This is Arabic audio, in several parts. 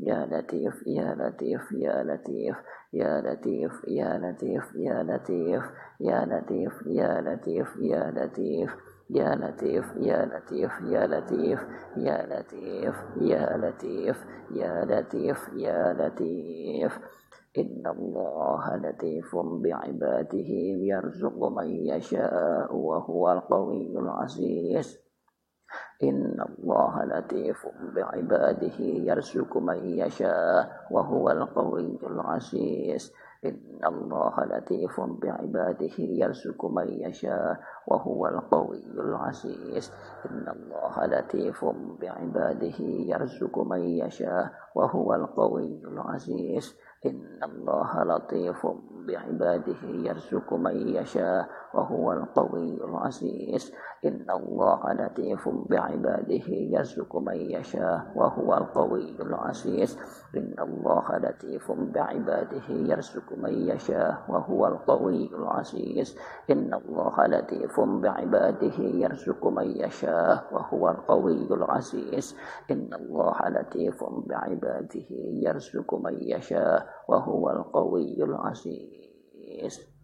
يا لطيف يا لطيف يا لطيف يا لطيف يا لطيف يا لطيف يا لطيف يا لطيف يا لطيف يا لطيف يا لطيف يا لطيف يا لطيف يا لطيف يا لطيف يا لطيف إن الله لطيف بعباده يرزق من يشاء وهو القوي العزيز إن الله لطيف بعباده يرزق من يشاء وهو القوي العزيز. إن الله لطيف بعباده يرزق من يشاء وهو القوي العزيز. إن الله لطيف بعباده يرزق من يشاء وهو القوي العزيز. إن الله لطيف بعباده يرزق من يشاء وهو القوي العزيز. إن الله لطيف بعباده يرزق من يشاء وهو القوي العزيز. إن الله لطيف بعباده يرزق من يشاء وهو القوي العزيز. إن الله لطيف بعباده يرزق من يشاء وهو القوي العزيز. إن الله لطيف بعباده يرزق من يشاء wa huwal qawiyul aziz.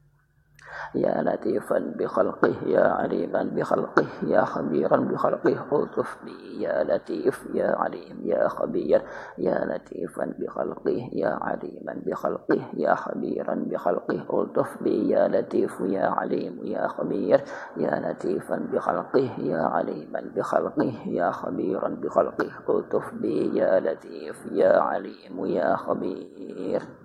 يا لطيفا بخلقه يا عليما بخلقه يا خبيرا بخلقه. الطف بي يا لطيف يا عليم يا خبير. يا لطيفا بخلقه يا عليما بخلقه يا خبيرا بخلقه. الطف بي يا لطيف يا عليم يا خبير. يا لطيفا بخلقه يا عليما بخلقه يا خبيرا بخلقه. الطف بي يا لطيف يا عليم يا خبير.